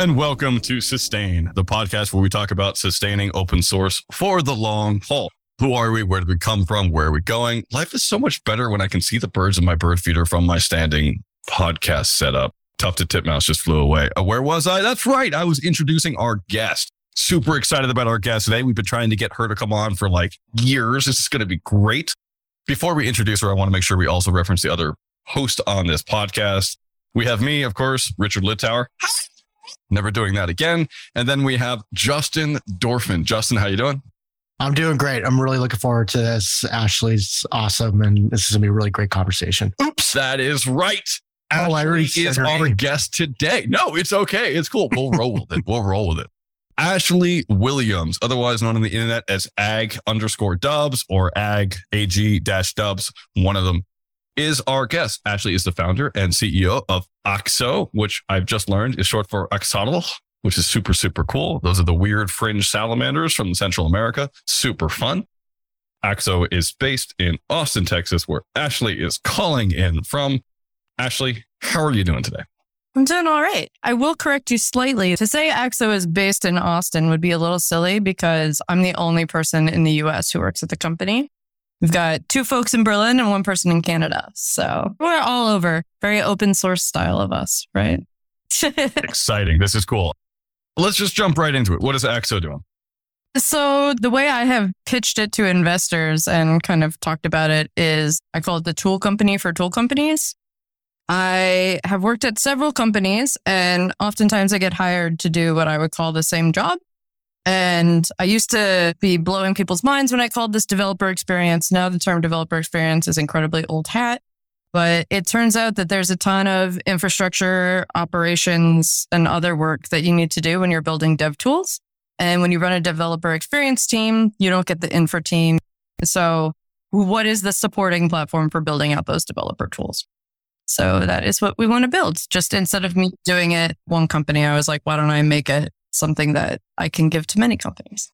and welcome to Sustain, the podcast where we talk about sustaining open source for the long haul. Who are we? Where did we come from? Where are we going? Life is so much better when I can see the birds in my bird feeder from my standing podcast setup. Tufted titmouse just flew away. Uh, where was I? That's right. I was introducing our guest. Super excited about our guest today. We've been trying to get her to come on for like years. This is going to be great. Before we introduce her, I want to make sure we also reference the other host on this podcast. We have me, of course, Richard Littauer. Never doing that again. And then we have Justin Dorfman. Justin, how you doing? I'm doing great. I'm really looking forward to this. Ashley's awesome, and this is gonna be a really great conversation. Oops, that is right. Oh, I already Ashley said is our name. guest today. No, it's okay. It's cool. We'll roll with it. We'll roll with it. Ashley Williams, otherwise known on the internet as ag underscore dubs or ag ag dash dubs, one of them is our guest. Ashley is the founder and CEO of Axo, which I've just learned is short for Axolotl, which is super, super cool. Those are the weird fringe salamanders from Central America. Super fun. Axo is based in Austin, Texas, where Ashley is calling in from. Ashley, how are you doing today? I'm doing all right. I will correct you slightly. To say AXO is based in Austin would be a little silly because I'm the only person in the US who works at the company. We've got two folks in Berlin and one person in Canada. So we're all over. Very open source style of us, right? Exciting. This is cool. Let's just jump right into it. What is Axo doing? So the way I have pitched it to investors and kind of talked about it is I call it the tool company for tool companies. I have worked at several companies and oftentimes I get hired to do what I would call the same job. And I used to be blowing people's minds when I called this developer experience. Now the term developer experience is incredibly old hat. But it turns out that there's a ton of infrastructure, operations, and other work that you need to do when you're building dev tools. And when you run a developer experience team, you don't get the infra team. So what is the supporting platform for building out those developer tools? So that is what we want to build. Just instead of me doing it one company, I was like, why don't I make it something that I can give to many companies?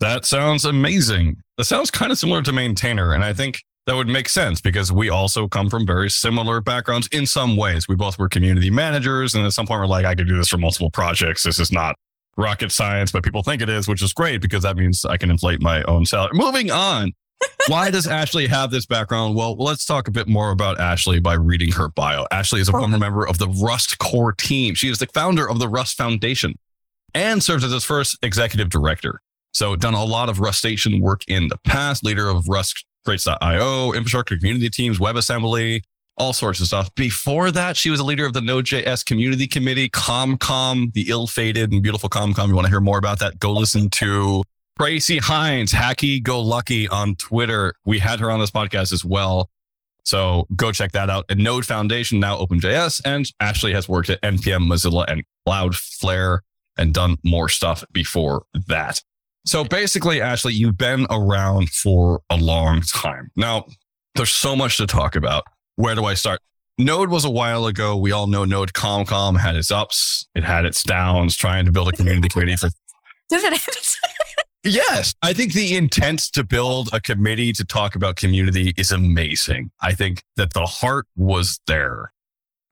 That sounds amazing. That sounds kind of similar to Maintainer. And I think that would make sense because we also come from very similar backgrounds in some ways. We both were community managers. And at some point, we're like, I could do this for multiple projects. This is not rocket science, but people think it is, which is great because that means I can inflate my own salary. Moving on. Why does Ashley have this background? Well, let's talk a bit more about Ashley by reading her bio. Ashley is a former member of the Rust core team. She is the founder of the Rust Foundation and serves as its first executive director. So done a lot of Rustacean work in the past, leader of Rust Crates.io, infrastructure community teams, WebAssembly, all sorts of stuff. Before that, she was a leader of the Node.js community committee, ComCom, the ill-fated and beautiful ComCom. You want to hear more about that? Go listen to Tracy Hinds, Hacky Go Lucky on Twitter. We had her on this podcast as well. So go check that out. And Node Foundation, now OpenJS. And Ashley has worked at NPM, Mozilla, and Cloudflare and done more stuff before that. So basically, Ashley, you've been around for a long time. Now, there's so much to talk about. Where do I start? Node was a while ago. We all know Node ComCom had its ups, it had its downs, trying to build a community committee for Yes, I think the intent to build a committee to talk about community is amazing. I think that the heart was there.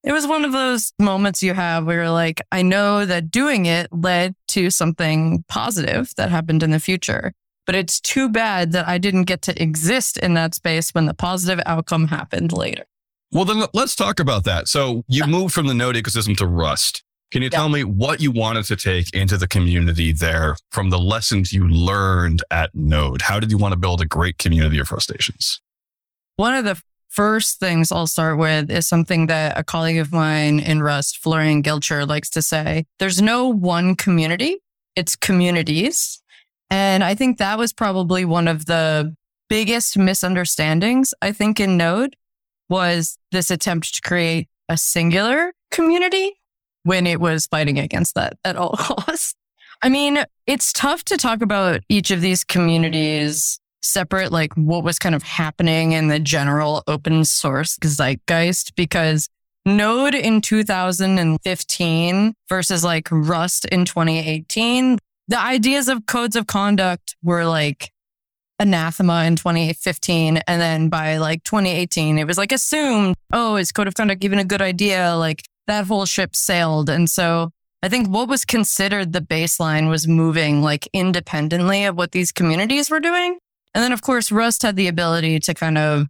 It was one of those moments you have where you're like, I know that doing it led to something positive that happened in the future, but it's too bad that I didn't get to exist in that space when the positive outcome happened later. Well, then let's talk about that. So you moved from the Node ecosystem to Rust. Can you Yeah. tell me what you wanted to take into the community there from the lessons you learned at Node? How did you want to build a great community of Rustaceans? One of the first things I'll start with is something that a colleague of mine in Rust, Florian Gilcher, likes to say. There's no one community, it's communities. And I think that was probably one of the biggest misunderstandings, I think, in Node was this attempt to create a singular community when it was fighting against that at all costs. I mean, it's tough to talk about each of these communities separate, like what was kind of happening in the general open source zeitgeist, because Node in 2015 versus like Rust in 2018, the ideas of codes of conduct were like anathema in 2015. And then by like 2018, it was like assumed, oh, is code of conduct even a good idea? Like that whole ship sailed. And so I think what was considered the baseline was moving like independently of what these communities were doing. And then, of course, Rust had the ability to kind of,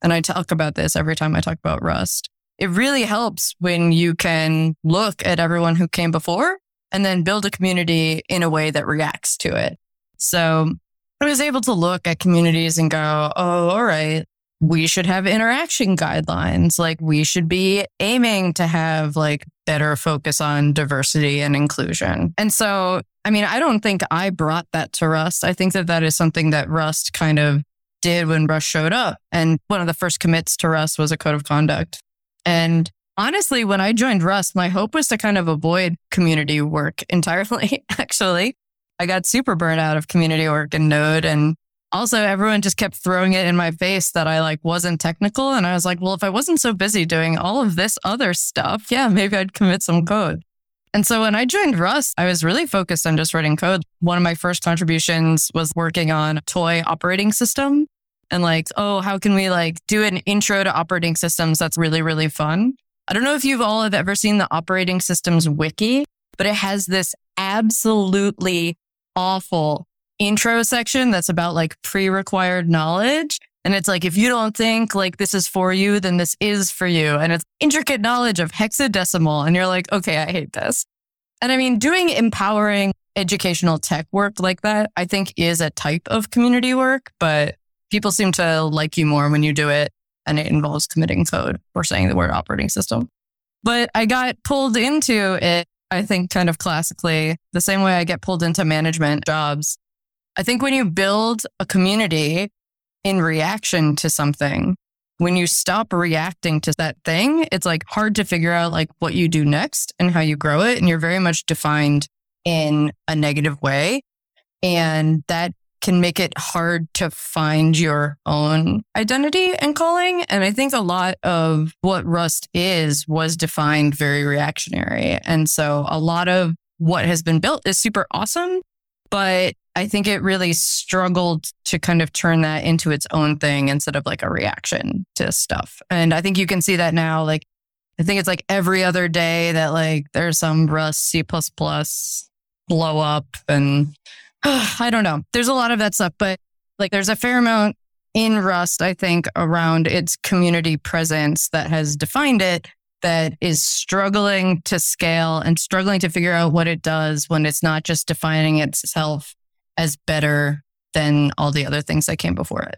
and I talk about this every time I talk about Rust. It really helps when you can look at everyone who came before and then build a community in a way that reacts to it. So I was able to look at communities and go, oh, all right, we should have interaction guidelines. Like we should be aiming to have like better focus on diversity and inclusion. And so, I mean, I don't think I brought that to Rust. I think that that is something that Rust kind of did when Rust showed up. And one of the first commits to Rust was a code of conduct. And honestly, when I joined Rust, my hope was to kind of avoid community work entirely, actually. I got super burnt out of community work in Node and also everyone just kept throwing it in my face that I like wasn't technical. And I was like, well, if I wasn't so busy doing all of this other stuff, yeah, maybe I'd commit some code. And so when I joined Rust, I was really focused on just writing code. One of my first contributions was working on a toy operating system and like, oh, how can we like do an intro to operating systems that's really, really fun? I don't know if you've all have ever seen the operating systems wiki, but it has this absolutely awful intro section that's about like pre-required knowledge. And it's like, if you don't think like this is for you, then this is for you. And it's intricate knowledge of hexadecimal. And you're like, okay, I hate this. And I mean, doing empowering educational tech work like that, I think is a type of community work, but people seem to like you more when you do it and it involves committing code or saying the word operating system. But I got pulled into it, I think kind of classically, the same way I get pulled into management jobs I think when you build a community in reaction to something, when you stop reacting to that thing, it's like hard to figure out like what you do next and how you grow it. And you're very much defined in a negative way. And that can make it hard to find your own identity and calling. And I think a lot of what Rust is was defined very reactionary. And so a lot of what has been built is super awesome, but I think it really struggled to kind of turn that into its own thing instead of like a reaction to stuff. And I think you can see that now. Like, I think it's like every other day that like there's some Rust C blow up and uh, I don't know. There's a lot of that stuff, but like there's a fair amount in Rust, I think, around its community presence that has defined it that is struggling to scale and struggling to figure out what it does when it's not just defining itself as better than all the other things that came before it.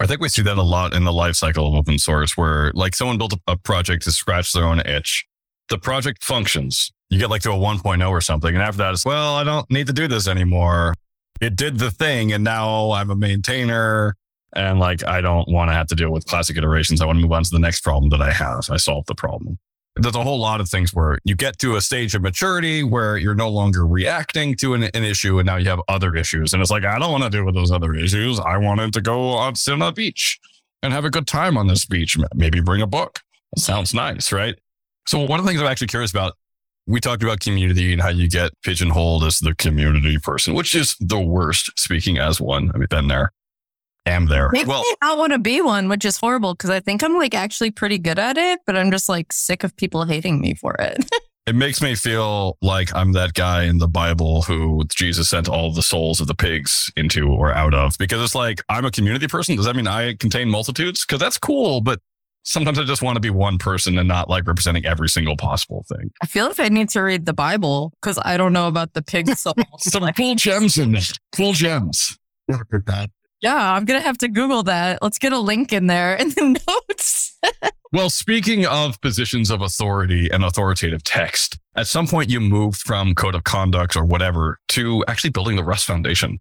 I think we see that a lot in the life cycle of open source where like someone built a project to scratch their own itch. The project functions. You get like to a 1.0 or something. And after that, it's, well, I don't need to do this anymore. It did the thing. And now I'm a maintainer and like, I don't want to have to deal with classic iterations. I want to move on to the next problem that I have. I solved the problem there's a whole lot of things where you get to a stage of maturity where you're no longer reacting to an, an issue and now you have other issues. And it's like, I don't want to deal with those other issues. I wanted to go on, sit on a beach and have a good time on this beach. Maybe bring a book. That sounds nice, right? So one of the things I'm actually curious about, we talked about community and how you get pigeonholed as the community person, which is the worst speaking as one. I've been there am there. Maybe well, I want to be one, which is horrible because I think I'm like actually pretty good at it, but I'm just like sick of people hating me for it. it makes me feel like I'm that guy in the Bible who Jesus sent all the souls of the pigs into or out of because it's like I'm a community person. Does that mean I contain multitudes? Because that's cool, but sometimes I just want to be one person and not like representing every single possible thing. I feel like I need to read the Bible because I don't know about the pig souls. Some cool gems in there. Cool gems. Never heard that. Yeah, I'm going to have to Google that. Let's get a link in there in the notes. well, speaking of positions of authority and authoritative text, at some point you moved from code of conduct or whatever to actually building the Rust Foundation,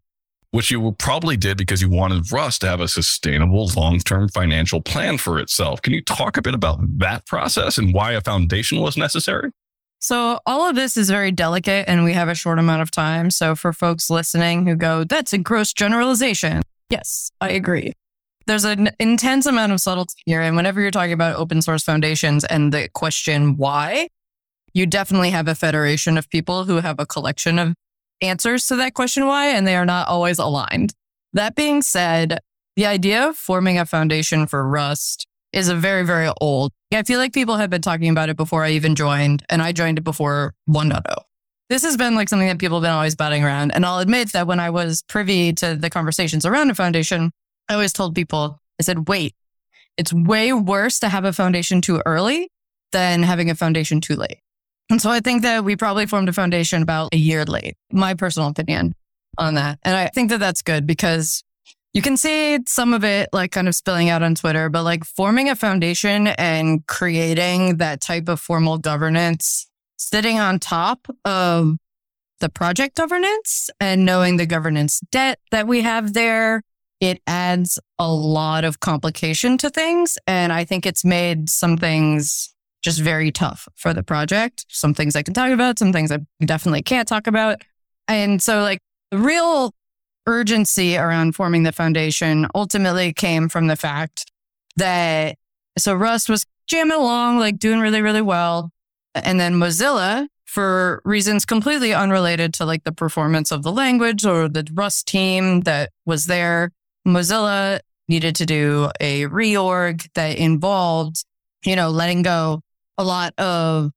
which you probably did because you wanted Rust to have a sustainable long term financial plan for itself. Can you talk a bit about that process and why a foundation was necessary? So, all of this is very delicate and we have a short amount of time. So, for folks listening who go, that's a gross generalization, Yes, I agree. There's an intense amount of subtlety here. And whenever you're talking about open source foundations and the question why, you definitely have a federation of people who have a collection of answers to that question why, and they are not always aligned. That being said, the idea of forming a foundation for Rust is a very, very old. I feel like people have been talking about it before I even joined, and I joined it before 1.0. This has been like something that people have been always batting around. And I'll admit that when I was privy to the conversations around a foundation, I always told people, I said, wait, it's way worse to have a foundation too early than having a foundation too late. And so I think that we probably formed a foundation about a year late, my personal opinion on that. And I think that that's good because you can see some of it like kind of spilling out on Twitter, but like forming a foundation and creating that type of formal governance, sitting on top of the project governance and knowing the governance debt that we have there, it adds a lot of complication to things. And I think it's made some things just very tough for the project. Some things I can talk about, some things I definitely can't talk about. And so, like, the real urgency around forming the foundation ultimately came from the fact that so Rust was jamming along, like doing really, really well. And then Mozilla, for reasons completely unrelated to like the performance of the language or the Rust team that was there, Mozilla needed to do a reorg that involved, you know, letting go a lot of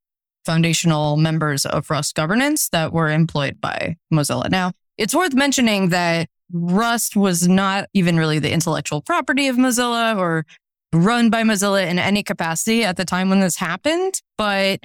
foundational members of Rust governance that were employed by Mozilla. Now, it's worth mentioning that Rust was not even really the intellectual property of Mozilla or run by Mozilla in any capacity at the time when this happened. But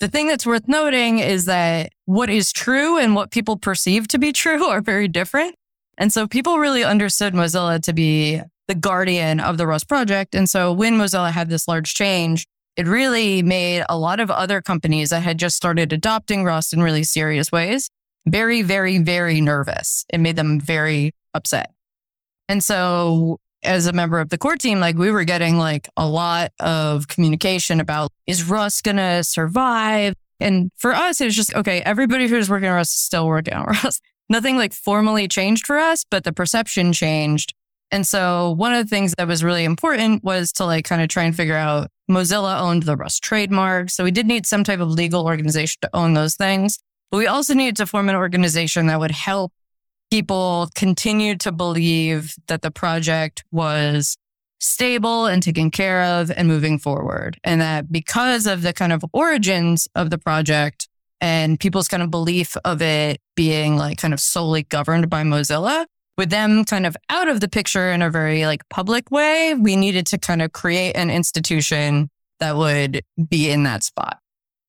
the thing that's worth noting is that what is true and what people perceive to be true are very different. And so people really understood Mozilla to be the guardian of the Rust project. And so when Mozilla had this large change, it really made a lot of other companies that had just started adopting Rust in really serious ways very, very, very nervous. It made them very upset. And so as a member of the core team, like we were getting like a lot of communication about is Rust going to survive? And for us, it was just, okay, everybody who's working on Rust is still working on Rust. Nothing like formally changed for us, but the perception changed. And so one of the things that was really important was to like kind of try and figure out Mozilla owned the Rust trademark. So we did need some type of legal organization to own those things. But we also needed to form an organization that would help people continued to believe that the project was stable and taken care of and moving forward. And that because of the kind of origins of the project and people's kind of belief of it being like kind of solely governed by Mozilla, with them kind of out of the picture in a very like public way, we needed to kind of create an institution that would be in that spot.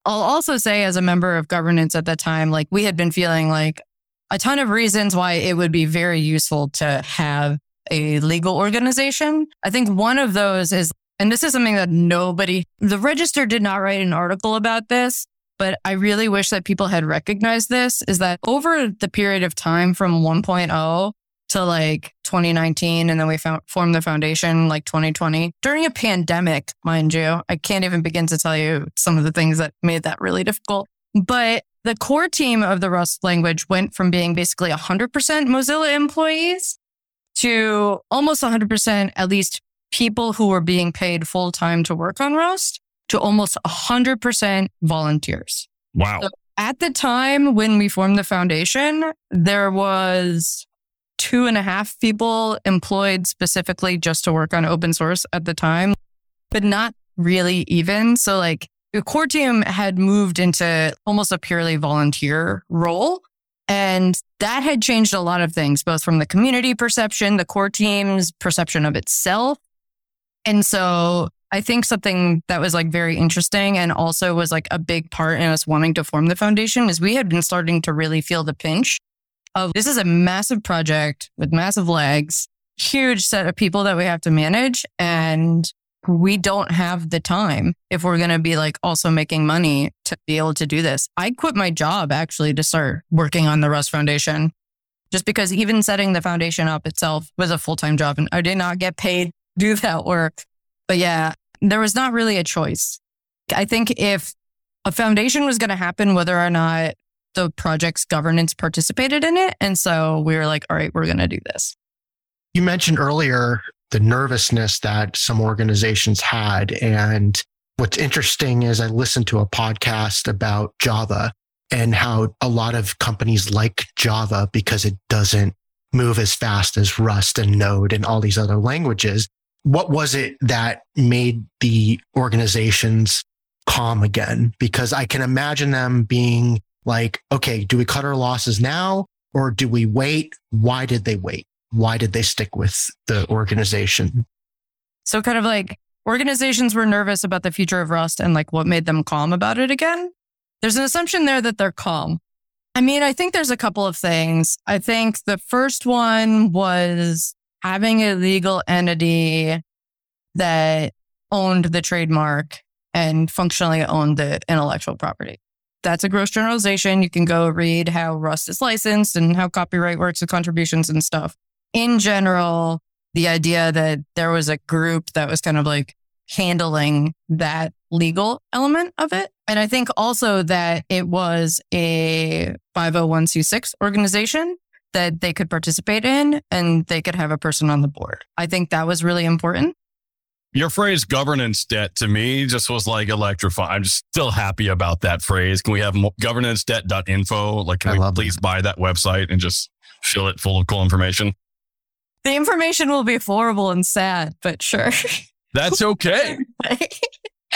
I'll also say, as a member of governance at that time, like we had been feeling like a ton of reasons why it would be very useful to have a legal organization. I think one of those is, and this is something that nobody, the register did not write an article about this, but I really wish that people had recognized this is that over the period of time from 1.0 to like 2019 and then we found, formed the foundation like 2020 during a pandemic, mind you. I can't even begin to tell you some of the things that made that really difficult. But the core team of the Rust language went from being basically 100% Mozilla employees to almost 100% at least people who were being paid full time to work on Rust to almost 100% volunteers. Wow. So at the time when we formed the foundation, there was two and a half people employed specifically just to work on open source at the time, but not really even. So like the core team had moved into almost a purely volunteer role. And that had changed a lot of things, both from the community perception, the core team's perception of itself. And so I think something that was like very interesting and also was like a big part in us wanting to form the foundation is we had been starting to really feel the pinch of this is a massive project with massive legs, huge set of people that we have to manage. And we don't have the time if we're going to be like also making money to be able to do this. I quit my job actually to start working on the Rust Foundation just because even setting the foundation up itself was a full time job and I did not get paid to do that work. But yeah, there was not really a choice. I think if a foundation was going to happen, whether or not the project's governance participated in it. And so we were like, all right, we're going to do this. You mentioned earlier the nervousness that some organizations had. And what's interesting is I listened to a podcast about Java and how a lot of companies like Java because it doesn't move as fast as Rust and Node and all these other languages. what was it that made the organizations calm again? Because I can imagine them being like, okay, do we cut our losses now or do we wait? Why did they wait? Why did they stick with the organization? So kind of like organizations were nervous about the future of Rust and like what made them calm about it again. There's an assumption there that they're calm. I mean, I think there's a couple of things. I think the first one was having a legal entity that owned the trademark and functionally owned the intellectual property. That's a gross generalization. You can go read how Rust is licensed and how copyright works with contributions and stuff. In general, the idea that there was a group that was kind of like handling that legal element of it. And I think also that it was a 501c6 organization that they could participate in and they could have a person on the board. I think that was really important. Your phrase governance debt to me just was like electrifying. I'm just still happy about that phrase. Can we have governance debt.info? Like, can I we please that. buy that website and just fill it full of cool information? The information will be horrible and sad, but sure. That's okay.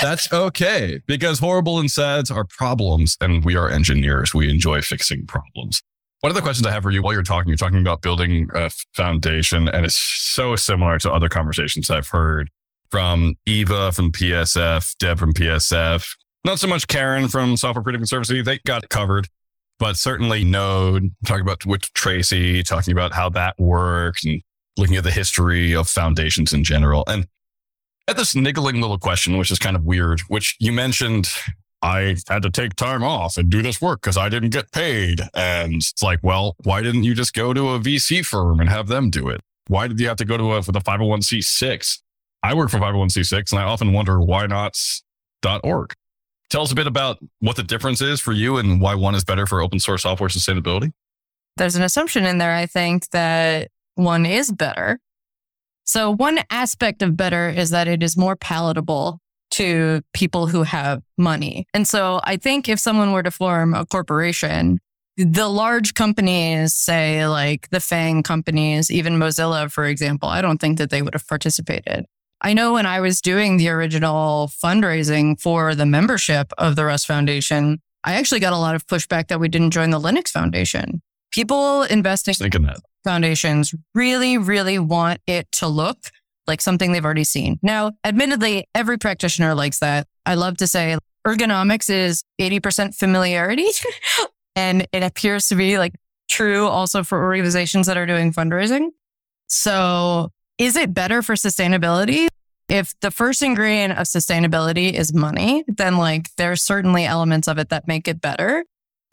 That's okay because horrible and sad are problems and we are engineers. We enjoy fixing problems. One of the questions I have for you while you're talking, you're talking about building a foundation and it's so similar to other conversations I've heard from Eva from PSF, Deb from PSF, not so much Karen from Software Predictive Services. They got it covered, but certainly Node, talking about with Tracy, talking about how that works and looking at the history of foundations in general. And at this niggling little question, which is kind of weird, which you mentioned I had to take time off and do this work because I didn't get paid. And it's like, well, why didn't you just go to a VC firm and have them do it? Why did you have to go to a, for the 501c6? I work for 501c6 and I often wonder why not .org. Tell us a bit about what the difference is for you and why one is better for open source software sustainability. There's an assumption in there, I think, that one is better. So one aspect of better is that it is more palatable to people who have money. And so I think if someone were to form a corporation, the large companies, say like the FANG companies, even Mozilla, for example, I don't think that they would have participated. I know when I was doing the original fundraising for the membership of the Rust Foundation, I actually got a lot of pushback that we didn't join the Linux Foundation. People investing that foundations really, really want it to look like something they've already seen. Now, admittedly, every practitioner likes that. I love to say ergonomics is 80% familiarity. and it appears to be like true also for organizations that are doing fundraising. So is it better for sustainability? If the first ingredient of sustainability is money, then like there's certainly elements of it that make it better.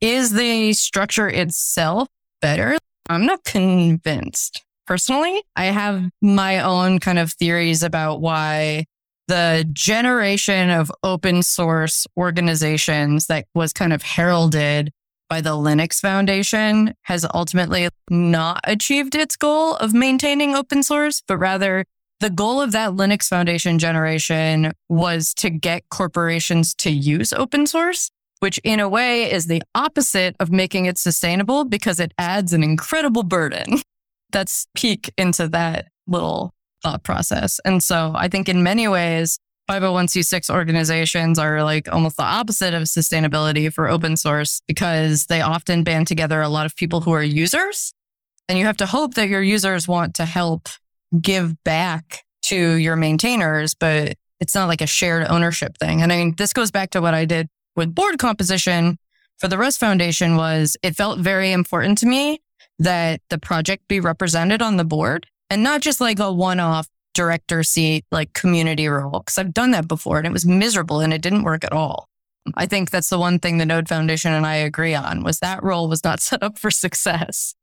Is the structure itself better? I'm not convinced personally. I have my own kind of theories about why the generation of open source organizations that was kind of heralded by the Linux Foundation has ultimately not achieved its goal of maintaining open source, but rather the goal of that Linux Foundation generation was to get corporations to use open source, which in a way is the opposite of making it sustainable because it adds an incredible burden. that's peek into that little thought process. And so I think in many ways, 501c6 organizations are like almost the opposite of sustainability for open source because they often band together a lot of people who are users. And you have to hope that your users want to help give back to your maintainers, but it's not like a shared ownership thing. And I mean, this goes back to what I did with board composition for the Rust Foundation was it felt very important to me that the project be represented on the board and not just like a one off director seat, like community role. Cause I've done that before and it was miserable and it didn't work at all. I think that's the one thing the Node Foundation and I agree on was that role was not set up for success.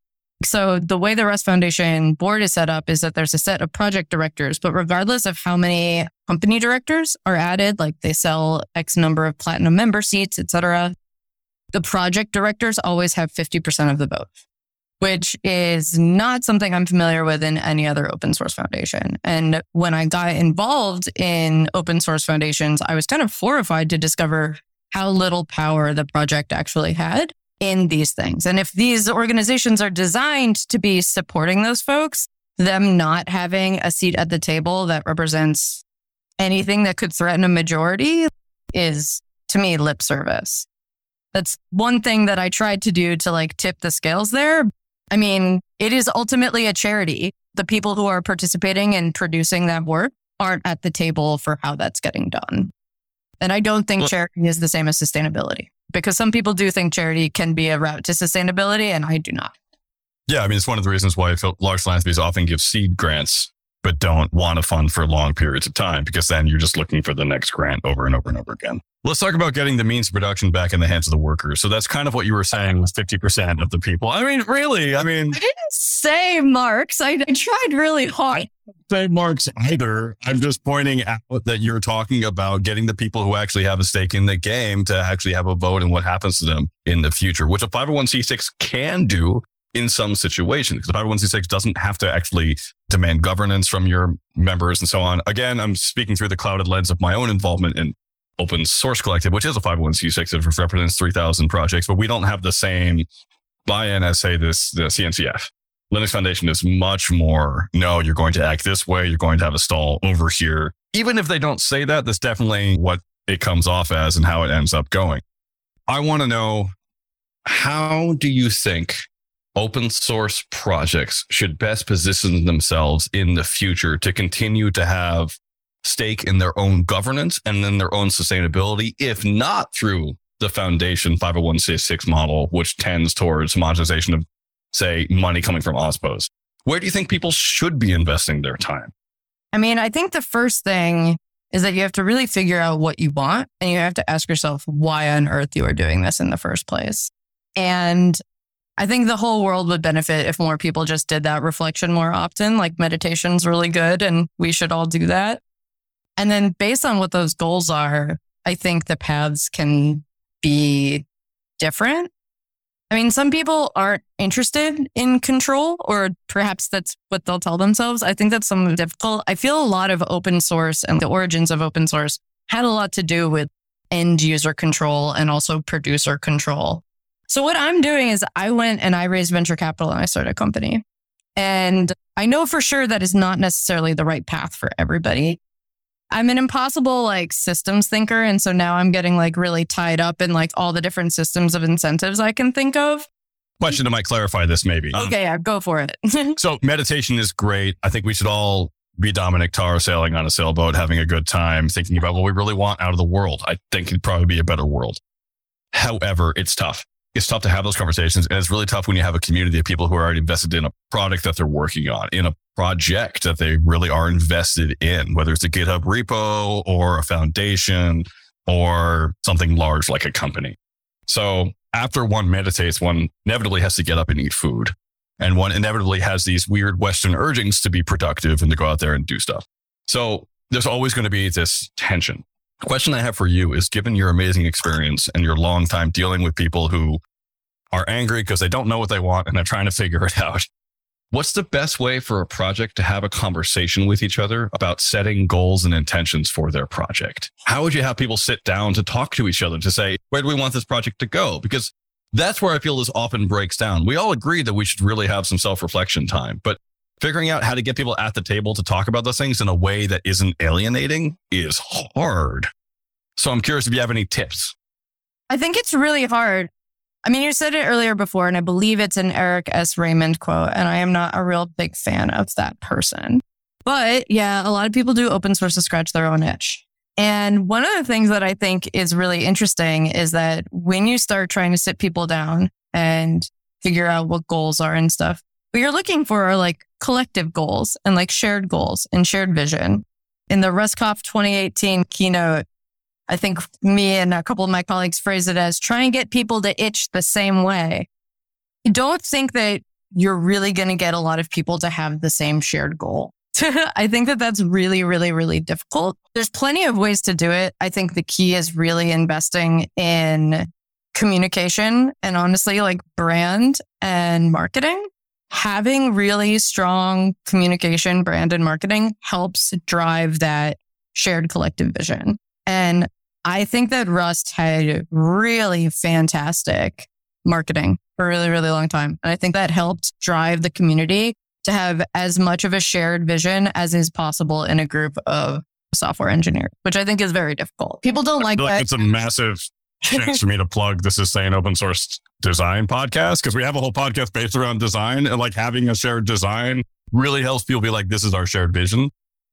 So the way the Rust Foundation board is set up is that there's a set of project directors, but regardless of how many company directors are added, like they sell X number of platinum member seats, et cetera, the project directors always have 50% of the vote which is not something I'm familiar with in any other open source foundation. And when I got involved in open source foundations, I was kind of horrified to discover how little power the project actually had in these things. And if these organizations are designed to be supporting those folks, them not having a seat at the table that represents anything that could threaten a majority is to me lip service. That's one thing that I tried to do to like tip the scales there. I mean, it is ultimately a charity. The people who are participating and producing that work aren't at the table for how that's getting done. And I don't think Well- charity is the same as sustainability because some people do think charity can be a route to sustainability and I do not. Yeah, I mean, it's one of the reasons why large philanthropies often give seed grants, but don't want to fund for long periods of time because then you're just looking for the next grant over and over and over again. Let's talk about getting the means of production back in the hands of the workers. So that's kind of what you were saying was 50% of the people. I mean, really, I mean, I didn't say Marx. I, I tried really hard. say Marx either. I'm just pointing out that you're talking about getting the people who actually have a stake in the game to actually have a vote in what happens to them in the future, which a 501c6 can do in some situations. Because the 501c6 doesn't have to actually demand governance from your members and so on. Again, I'm speaking through the clouded lens of my own involvement in Open Source Collective, which is a 501c6 that represents 3,000 projects, but we don't have the same buy-in as say this, the CNCF. Linux Foundation is much more, no, you're going to act this way. You're going to have a stall over here. Even if they don't say that, that's definitely what it comes off as and how it ends up going. I want to know how do you think open source projects should best position themselves in the future to continue to have stake in their own governance and then their own sustainability, if not through the foundation 501c6 model, which tends towards monetization of say money coming from OSPOs. Where do you think people should be investing their time? I mean, I think the first thing is that you have to really figure out what you want and you have to ask yourself why on earth you are doing this in the first place. And I think the whole world would benefit if more people just did that reflection more often. Like meditation's really good and we should all do that. And then based on what those goals are, I think the paths can be different. I mean, some people aren't interested in control, or perhaps that's what they'll tell themselves. I think that's something difficult. I feel a lot of open source and the origins of open source had a lot to do with end user control and also producer control. So what I'm doing is I went and I raised venture capital and I started a company. And I know for sure that is not necessarily the right path for everybody. I'm an impossible like systems thinker. And so now I'm getting like really tied up in like all the different systems of incentives I can think of. Question that might clarify this, maybe. Okay, yeah, go for it. So meditation is great. I think we should all be Dominic Tarr sailing on a sailboat, having a good time, thinking about what we really want out of the world. I think it'd probably be a better world. However, it's tough. It's tough to have those conversations. And it's really tough when you have a community of people who are already invested in a product that they're working on, in a project that they really are invested in, whether it's a GitHub repo or a foundation or something large like a company. So after one meditates, one inevitably has to get up and eat food. And one inevitably has these weird Western urgings to be productive and to go out there and do stuff. So there's always going to be this tension. Question I have for you is given your amazing experience and your long time dealing with people who are angry because they don't know what they want and they're trying to figure it out. What's the best way for a project to have a conversation with each other about setting goals and intentions for their project? How would you have people sit down to talk to each other to say, where do we want this project to go? Because that's where I feel this often breaks down. We all agree that we should really have some self reflection time, but figuring out how to get people at the table to talk about those things in a way that isn't alienating is hard. So I'm curious if you have any tips. I think it's really hard. I mean, you said it earlier before, and I believe it's an Eric S. Raymond quote, and I am not a real big fan of that person. But yeah, a lot of people do open source to scratch their own itch. And one of the things that I think is really interesting is that when you start trying to sit people down and figure out what goals are and stuff, what you're looking for are like collective goals and like shared goals and shared vision. In the RustConf 2018 keynote, I think me and a couple of my colleagues phrase it as try and get people to itch the same way. Don't think that you're really going to get a lot of people to have the same shared goal. I think that that's really, really, really difficult. There's plenty of ways to do it. I think the key is really investing in communication and honestly, like brand and marketing. Having really strong communication, brand and marketing helps drive that shared collective vision. And I think that Rust had really fantastic marketing for a really, really long time. And I think that helped drive the community to have as much of a shared vision as is possible in a group of software engineers, which I think is very difficult. People don't like, like that. it's a massive chance for me to plug this is saying open source design podcast because we have a whole podcast based around design and like having a shared design really helps people be like, this is our shared vision.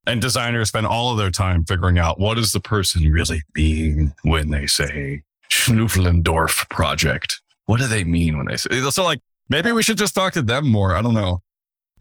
And designers spend all of their time figuring out what does the person really mean when they say Schnufflendorf project? What do they mean when they say so like maybe we should just talk to them more. I don't know.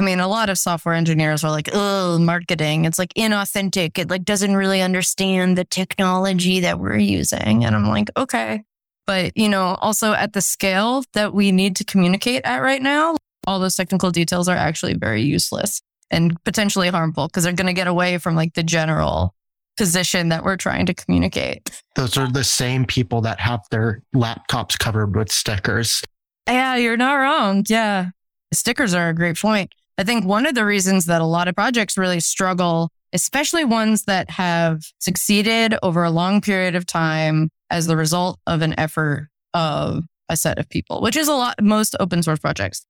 I mean, a lot of software engineers are like, oh, marketing. It's like inauthentic. It like doesn't really understand the technology that we're using. And I'm like, okay. But, you know, also at the scale that we need to communicate at right now, all those technical details are actually very useless and potentially harmful because they're going to get away from like the general position that we're trying to communicate. Those are the same people that have their laptops covered with stickers. Yeah, you're not wrong. Yeah. Stickers are a great point. I think one of the reasons that a lot of projects really struggle, especially ones that have succeeded over a long period of time as the result of an effort of a set of people, which is a lot, most open source projects.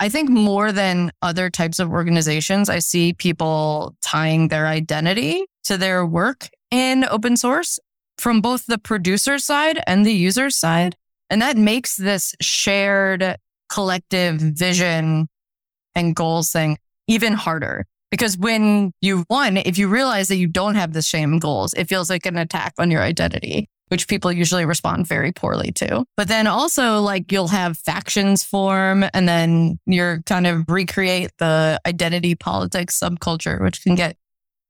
I think more than other types of organizations, I see people tying their identity to their work in open source from both the producer side and the user side. And that makes this shared collective vision and goals thing even harder. Because when you one, if you realize that you don't have the same goals, it feels like an attack on your identity, which people usually respond very poorly to. But then also like you'll have factions form and then you're kind of recreate the identity politics subculture, which can get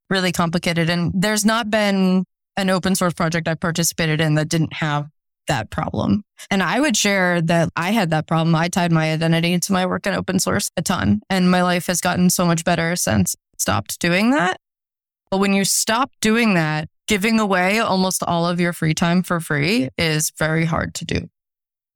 really complicated. And there's not been an open source project I participated in that didn't have that problem. And I would share that I had that problem. I tied my identity to my work in open source a ton, and my life has gotten so much better since I stopped doing that. But when you stop doing that, giving away almost all of your free time for free is very hard to do.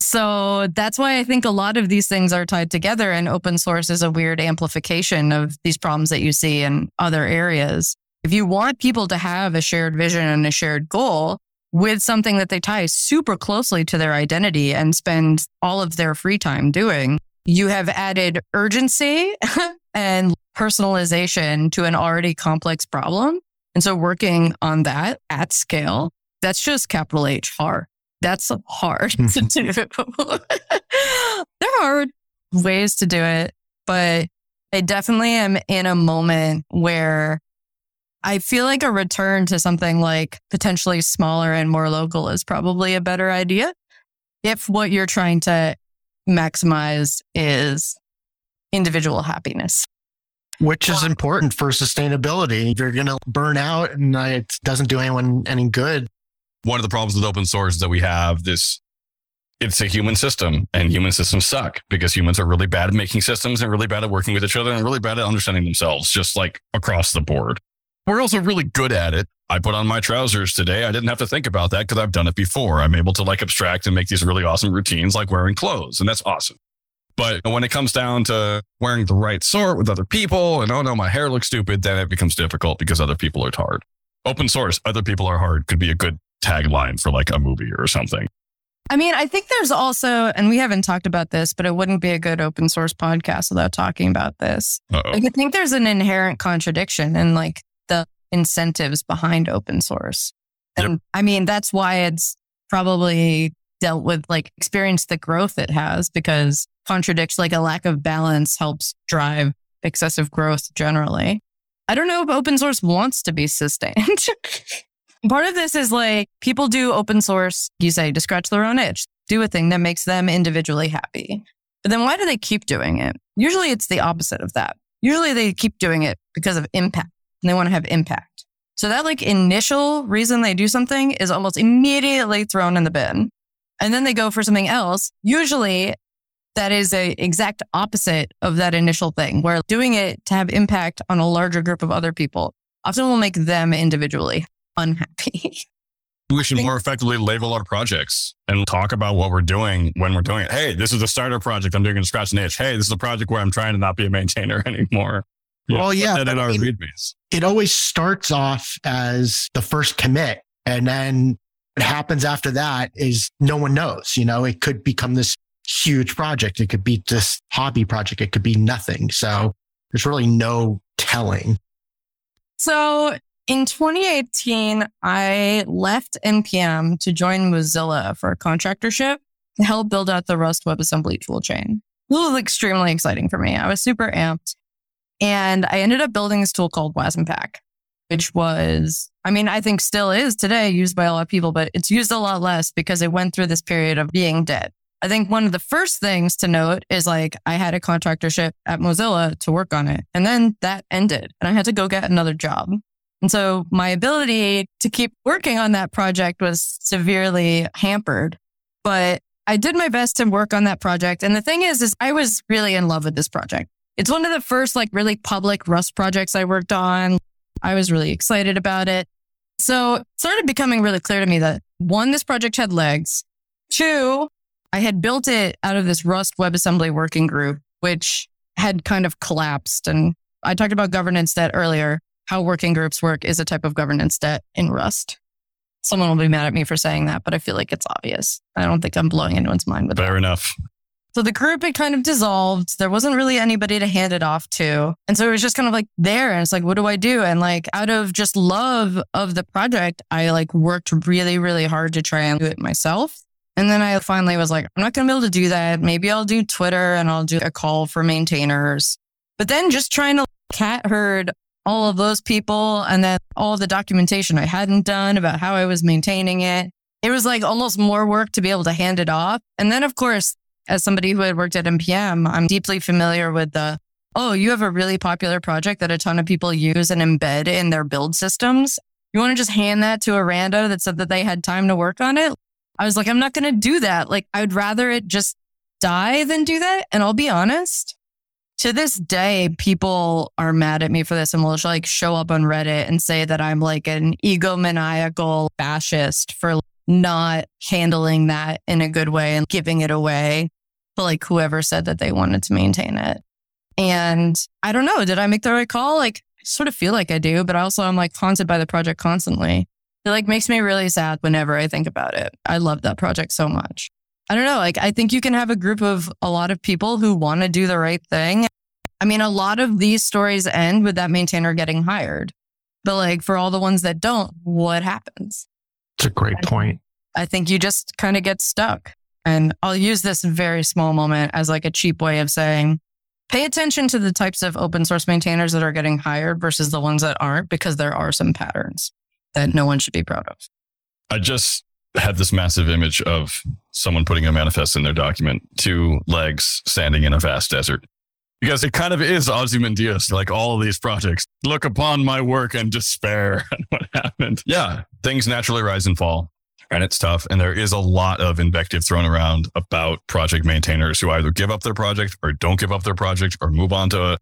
So that's why I think a lot of these things are tied together and open source is a weird amplification of these problems that you see in other areas. If you want people to have a shared vision and a shared goal, with something that they tie super closely to their identity and spend all of their free time doing, you have added urgency and personalization to an already complex problem. And so working on that at scale, that's just capital H hard. That's hard to do. there are ways to do it, but I definitely am in a moment where I feel like a return to something like potentially smaller and more local is probably a better idea if what you're trying to maximize is individual happiness. Which is important for sustainability. If you're going to burn out and it doesn't do anyone any good. One of the problems with open source is that we have this it's a human system and human systems suck because humans are really bad at making systems and really bad at working with each other and really bad at understanding themselves, just like across the board. We're also really good at it. I put on my trousers today. I didn't have to think about that because I've done it before. I'm able to like abstract and make these really awesome routines like wearing clothes, and that's awesome. But when it comes down to wearing the right sort with other people and oh no, my hair looks stupid, then it becomes difficult because other people are hard. Open source, other people are hard could be a good tagline for like a movie or something. I mean, I think there's also, and we haven't talked about this, but it wouldn't be a good open source podcast without talking about this. Uh-oh. Like, I think there's an inherent contradiction in like the incentives behind open source. And Yep. I mean, that's why it's probably dealt with like experienced the growth it has because contradicts like a lack of balance helps drive excessive growth generally. I don't know if open source wants to be sustained. Part of this is like people do open source, you say, to scratch their own itch, do a thing that makes them individually happy. But then why do they keep doing it? Usually it's the opposite of that. Usually they keep doing it because of impact and they want to have impact. So that like initial reason they do something is almost immediately thrown in the bin. And then they go for something else. Usually that is a exact opposite of that initial thing where doing it to have impact on a larger group of other people often will make them individually unhappy. We should more effectively label our projects and talk about what we're doing when we're doing it. Hey, this is a starter project I'm doing in Scratch and Itch. Hey, this is a project where I'm trying to not be a maintainer anymore. Well, yeah, And in but I our mean- readmes. it always starts off as the first commit and then what happens after that is no one knows you know it could become this huge project it could be this hobby project it could be nothing so there's really no telling. So in 2018, I left NPM to join Mozilla for a contractorship to help build out the Rust WebAssembly toolchain. This was extremely exciting for me. I was super amped. And I ended up building this tool called wasm-pack, which was, I mean, I think still is today used by a lot of people, but it's used a lot less because it went through this period of being dead. I think one of the first things to note is like I had a contractorship at Mozilla to work on it and then that ended and I had to go get another job. And so my ability to keep working on that project was severely hampered, but I did my best to work on that project. And the thing is, is I was really in love with this project. It's one of the first like really public Rust projects I worked on. I was really excited about it. So it started becoming really clear to me that one, this project had legs. Two, I had built it out of this Rust WebAssembly working group, which had kind of collapsed. And I talked about governance debt earlier. How working groups work is a type of governance debt in Rust. Someone will be mad at me for saying that, but I feel like it's obvious. I don't think I'm blowing anyone's mind with Fair that. enough. So the group had kind of dissolved. There wasn't really anybody to hand it off to. And so it was just kind of like there. And it's like, what do I do? And like out of just love of the project, I like worked really, really hard to try and do it myself. And then I finally was like, I'm not going to be able to do that. Maybe I'll do Twitter and I'll do a call for maintainers. But then just trying to cat herd all of those people and then all the documentation I hadn't done about how I was maintaining it. It was like almost more work to be able to hand it off. And then, of course, as somebody who had worked at NPM, I'm deeply familiar with the, oh, you have a really popular project that a ton of people use and embed in their build systems. You want to just hand that to a rando that said that they had time to work on it? I was like, I'm not going to do that. Like, I'd rather it just die than do that. And I'll be honest, to this day, people are mad at me for this and will like show up on Reddit and say that I'm like an egomaniacal fascist for not handling that in a good way and giving it away to like whoever said that they wanted to maintain it. And I don't know, did I make the right call? Like, I sort of feel like I do, but I also I'm like haunted by the project constantly. It like makes me really sad whenever I think about it. I love that project so much. I don't know. Like, I think you can have a group of a lot of people who want to do the right thing. I mean, a lot of these stories end with that maintainer getting hired. But like for all the ones that don't, what happens? It's a great point. I think you just kind of get stuck. And I'll use this very small moment as like a cheap way of saying, pay attention to the types of open source maintainers that are getting hired versus the ones that aren't, because there are some patterns that no one should be proud of. I just had this massive image of someone putting a manifest in their document, two legs standing in a vast desert. Because it kind of is Ozymandias, like all these projects. Look upon my work and despair and what happened. Yeah, things naturally rise and fall, and it's tough. And there is a lot of invective thrown around about project maintainers who either give up their project or don't give up their project or move on to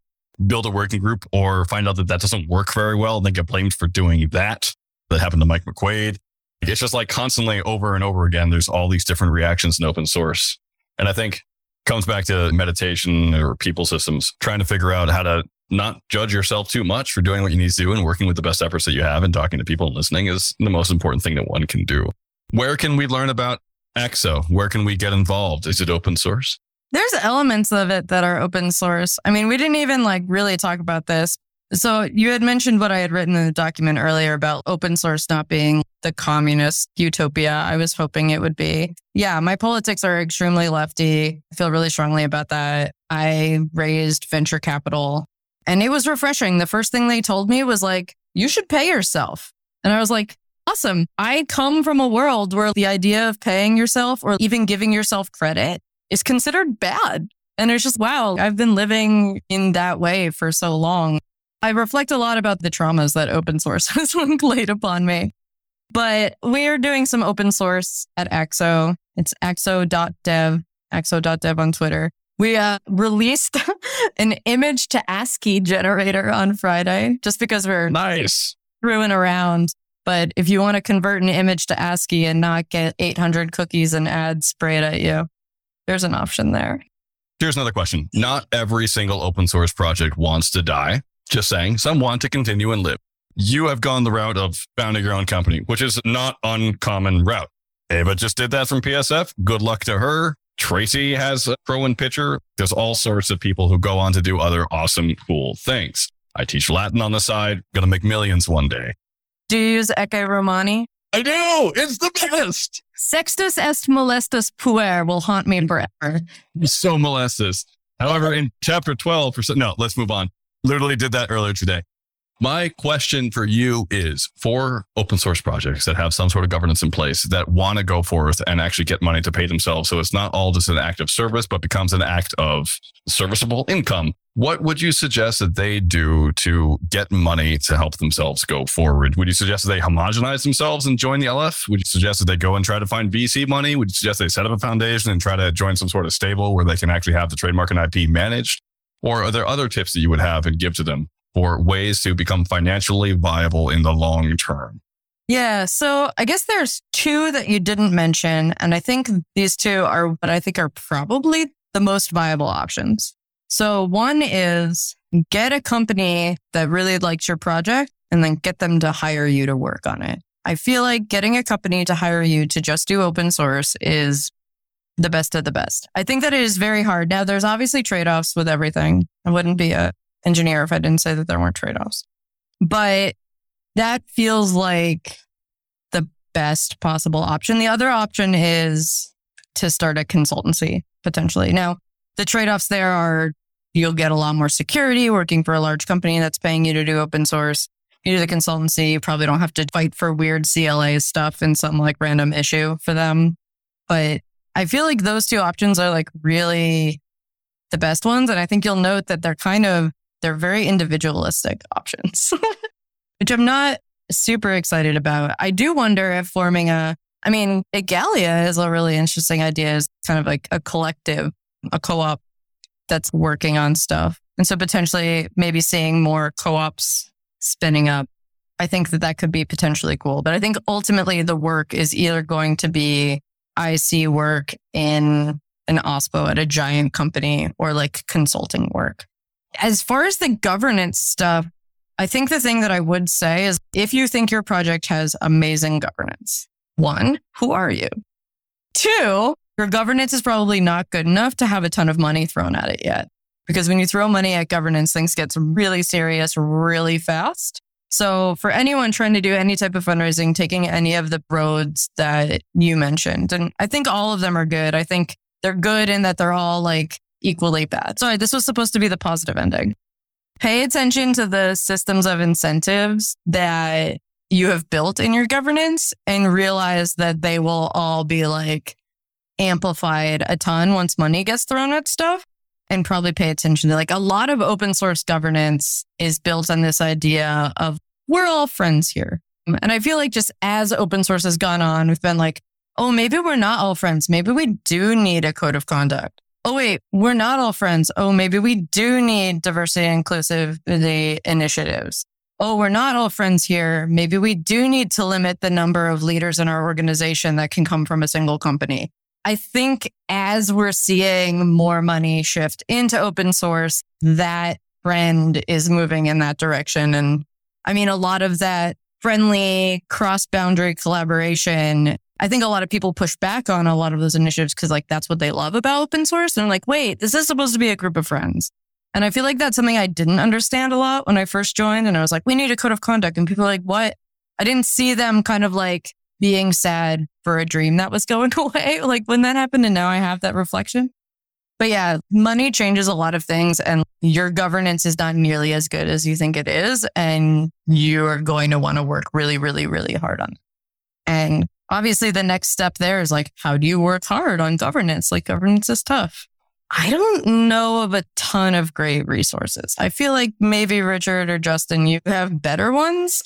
build a working group or find out that that doesn't work very well and then get blamed for doing that. That happened to Mike McQuaid. It's just like constantly over and over again, there's all these different reactions in open source. And I think comes back to meditation or people systems, trying to figure out how to not judge yourself too much for doing what you need to do and working with the best efforts that you have and talking to people and listening is the most important thing that one can do. Where can we learn about Axo? Where can we get involved? Is it open source? There's elements of it that are open source. I mean, we didn't even like really talk about this. So you had mentioned what I had written in the document earlier about open source not being the communist utopia I was hoping it would be. Yeah, my politics are extremely lefty. I feel really strongly about that. I raised venture capital and it was refreshing. The first thing they told me was like, you should pay yourself. And I was like, awesome. I come from a world where the idea of paying yourself or even giving yourself credit is considered bad. And it's just, wow, I've been living in that way for so long. I reflect a lot about the traumas that open source has laid upon me. But we're doing some open source at Axo. It's axo.dev, axo.dev on Twitter. We uh, released an image to ASCII generator on Friday just because we're Nice. screwing around. But if you want to convert an image to ASCII and not get 800 cookies and ads sprayed at you, there's an option there. Here's another question. Not every single open source project wants to die. Just saying, some want to continue and live. You have gone the route of founding your own company, which is not uncommon route. Ava just did that from PSF. Good luck to her. Tracy has a pro and pitcher. There's all sorts of people who go on to do other awesome, cool things. I teach Latin on the side, gonna make millions one day. Do you use Ecce Romani? I do. It's the best. Sextus est molestus puer will haunt me forever. So molestus. However, in chapter 12, for, no, let's move on. Literally did that earlier today. My question for you is for open source projects that have some sort of governance in place that want to go forth and actually get money to pay themselves. So it's not all just an act of service, but becomes an act of serviceable income. What would you suggest that they do to get money to help themselves go forward? Would you suggest that they homogenize themselves and join the LF? Would you suggest that they go and try to find VC money? Would you suggest they set up a foundation and try to join some sort of stable where they can actually have the trademark and IP managed? Or are there other tips that you would have and give to them for ways to become financially viable in the long term? Yeah. So I guess there's two that you didn't mention. And I think these two are what I think are probably the most viable options. So one is get a company that really likes your project and then get them to hire you to work on it. I feel like getting a company to hire you to just do open source is the best of the best. I think that it is very hard. Now, there's obviously trade offs with everything. I wouldn't be a engineer if I didn't say that there weren't trade offs. But that feels like the best possible option. The other option is to start a consultancy potentially. Now, the trade offs there are you'll get a lot more security working for a large company that's paying you to do open source. You do the consultancy, you probably don't have to fight for weird CLA stuff in some like random issue for them. But I feel like those two options are like really the best ones. And I think you'll note that they're kind of they're very individualistic options, which I'm not super excited about. I do wonder if forming a, I mean, Igalia is a really interesting idea. It's kind of like a collective, a co-op that's working on stuff. And so potentially maybe seeing more co-ops spinning up. I think that that could be potentially cool. But I think ultimately the work is either going to be IC work in an OSPO at a giant company or like consulting work. As far as the governance stuff, I think the thing that I would say is if you think your project has amazing governance, one, who are you? Two, your governance is probably not good enough to have a ton of money thrown at it yet. Because when you throw money at governance, things get really serious really fast. So for anyone trying to do any type of fundraising, taking any of the roads that you mentioned, and I think all of them are good. I think they're good in that they're all like equally bad. Sorry, this was supposed to be the positive ending. Pay attention to the systems of incentives that you have built in your governance and realize that they will all be like amplified a ton once money gets thrown at stuff and probably pay attention to like a lot of open source governance is built on this idea of we're all friends here. And I feel like just as open source has gone on, we've been like, oh, maybe we're not all friends. Maybe we do need a code of conduct oh, wait, we're not all friends. Oh, maybe we do need diversity and inclusivity initiatives. Oh, we're not all friends here. Maybe we do need to limit the number of leaders in our organization that can come from a single company. I think as we're seeing more money shift into open source, that trend is moving in that direction. And I mean, a lot of that friendly cross boundary collaboration I think a lot of people push back on a lot of those initiatives because like that's what they love about open source. And like, wait, this is supposed to be a group of friends. And I feel like that's something I didn't understand a lot when I first joined. And I was like, we need a code of conduct. And people are like, what? I didn't see them kind of like being sad for a dream that was going away. Like when that happened. And now I have that reflection. But yeah, money changes a lot of things and your governance is not nearly as good as you think it is. And you're going to want to work really, really, really hard on it. And obviously the next step there is like, how do you work hard on governance? Like governance is tough. I don't know of a ton of great resources. I feel like maybe Richard or Justin, you have better ones.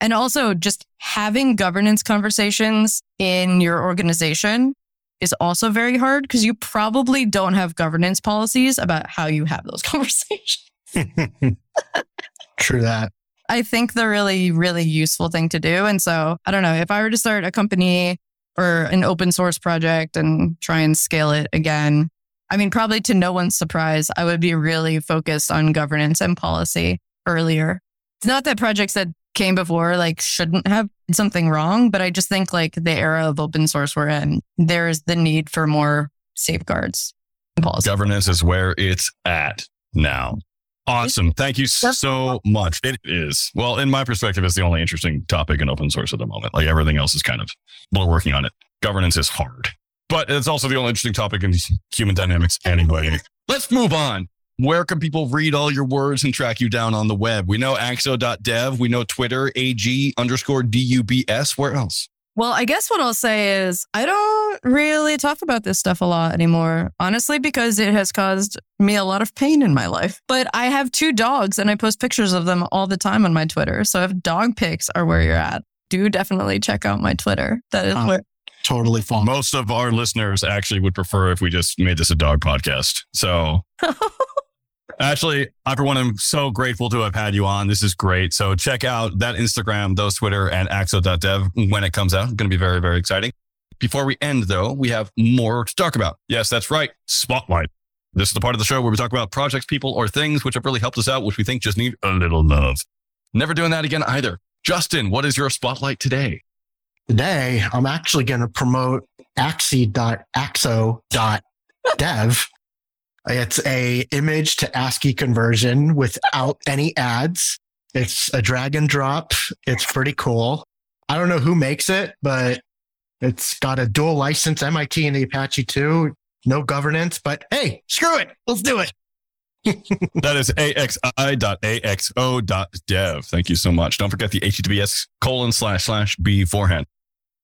And also just having governance conversations in your organization is also very hard because you probably don't have governance policies about how you have those conversations. True that. I think the really, really useful thing to do. And so I don't know if I were to start a company or an open source project and try and scale it again, I mean, probably to no one's surprise, I would be really focused on governance and policy earlier. It's not that projects that came before like shouldn't have something wrong, but I just think like the era of open source we're in, there's the need for more safeguards and policies. Governance is where it's at now. Awesome. Thank you so much. It is. Well, in my perspective, it's the only interesting topic in open source at the moment. Like everything else is kind of, we're working on it. Governance is hard, but it's also the only interesting topic in human dynamics anyway. Let's move on. Where can people read all your words and track you down on the web? We know axo.dev. We know Twitter, AG underscore DUBS. Where else? Well, I guess what I'll say is I don't really talk about this stuff a lot anymore, honestly, because it has caused me a lot of pain in my life. But I have two dogs and I post pictures of them all the time on my Twitter. So if dog pics are where you're at, do definitely check out my Twitter. That is Oh. where Totally fun. Most of our listeners actually would prefer if we just made this a dog podcast. So Actually, I for one am so grateful to have had you on. This is great. So check out that Instagram, those Twitter, and axo.dev when it comes out. It's going to be very, very exciting. Before we end, though, we have more to talk about. Yes, that's right. Spotlight. This is the part of the show where we talk about projects, people, or things which have really helped us out, which we think just need a little love. Never doing that again either. Justin, what is your spotlight today? Today, I'm actually going to promote axi.axo.dev. It's a image to ASCII conversion without any ads. It's a drag and drop. It's pretty cool. I don't know who makes it, but it's got a dual license, MIT and the Apache too. No governance, but hey, screw it. Let's do it. That is axi.axo.dev. Thank you so much. Don't forget the HTTPS colon slash slash beforehand.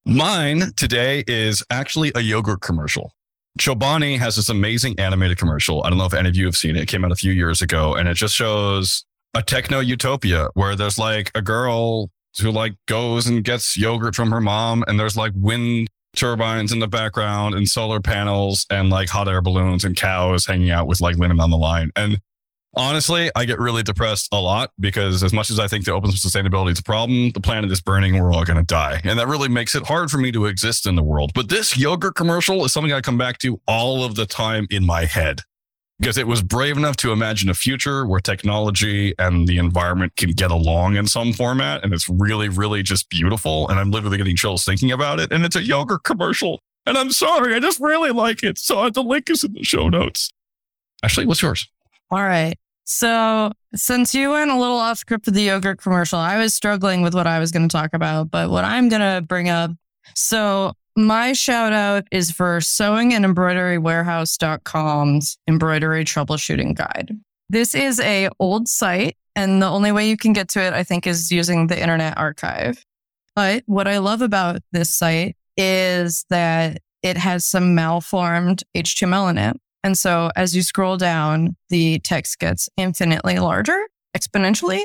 Mine today is actually a yogurt commercial. Chobani has this amazing animated commercial. I don't know if any of you have seen it. It came out a few years ago and it just shows a techno utopia where there's like a girl who like goes and gets yogurt from her mom and there's like wind turbines in the background and solar panels and like hot air balloons and cows hanging out with like linen on the line. And honestly, I get really depressed a lot because as much as I think the open source sustainability is a problem, the planet is burning. We're all going to die. And that really makes it hard for me to exist in the world. But this yogurt commercial is something I come back to all of the time in my head because it was brave enough to imagine a future where technology and the environment can get along in some format. And it's really, really just beautiful. And I'm literally getting chills thinking about it. And it's a yogurt commercial. And I'm sorry, I just really like it. So the link is in the show notes. Ashley, what's yours? All right. So since you went a little off script with the yogurt commercial, I was struggling with what I was going to talk about, but what I'm going to bring up. So my shout out is for sewing and embroidery warehouse.com's embroidery troubleshooting guide. This is a old site and the only way you can get to it, I think, is using the internet archive. But what I love about this site is that it has some malformed HTML in it. And so as you scroll down, the text gets infinitely larger exponentially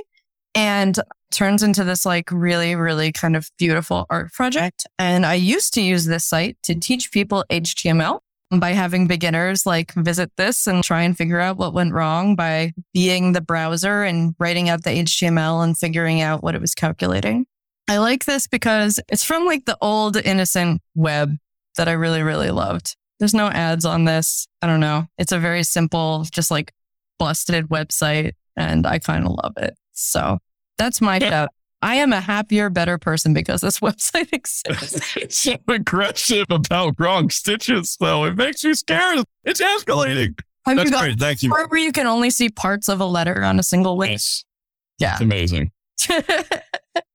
and turns into this like really, really kind of beautiful art project. And I used to use this site to teach people HTML by having beginners like visit this and try and figure out what went wrong by being the browser and writing out the HTML and figuring out what it was calculating. I like this because it's from like the old innocent web that I really, really loved. There's no ads on this. I don't know. It's a very simple, just like busted website and I kind of love it. So that's my shout. I am a happier, better person because this website exists. It's so aggressive about wrong stitches, though. It makes me scared. It's escalating. Have That's great. Thank you. part where you can only see parts of a letter on a single link? Yes. Yeah. It's amazing.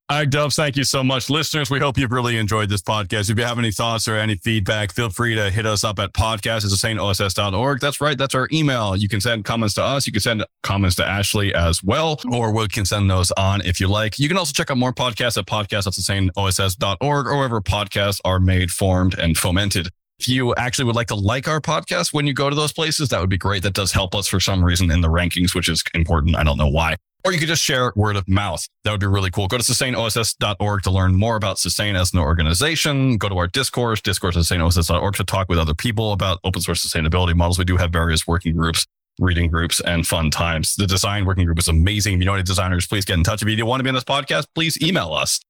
All right, Dubs, thank you so much. Listeners, we hope you've really enjoyed this podcast. If you have any thoughts or any feedback, feel free to hit us up at podcast at sustainoss.org. That's right. That's our email. You can send comments to us. You can send comments to Ashley as well, or we can send those on if you like. You can also check out more podcasts at podcast.sustainoss.org or wherever podcasts are made, formed, and fomented. If you actually would like to like our podcast when you go to those places, that would be great. That does help us for some reason in the rankings, which is important. I don't know why. Or you could just share word of mouth. That would be really cool. Go to sustainoss.org to learn more about Sustain as an organization. Go to our discourse, discourse at sustainoss.org to talk with other people about open source sustainability models. We do have various working groups, reading groups, and fun times. The design working group is amazing. If you know any designers, please get in touch. If you want to be on this podcast, please email us.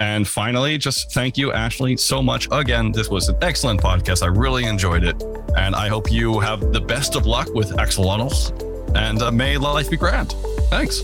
And finally, just thank you, Ashley, so much. Again, this was an excellent podcast. I really enjoyed it. And I hope you have the best of luck with Axolotls. And uh, may life be grand. Thanks.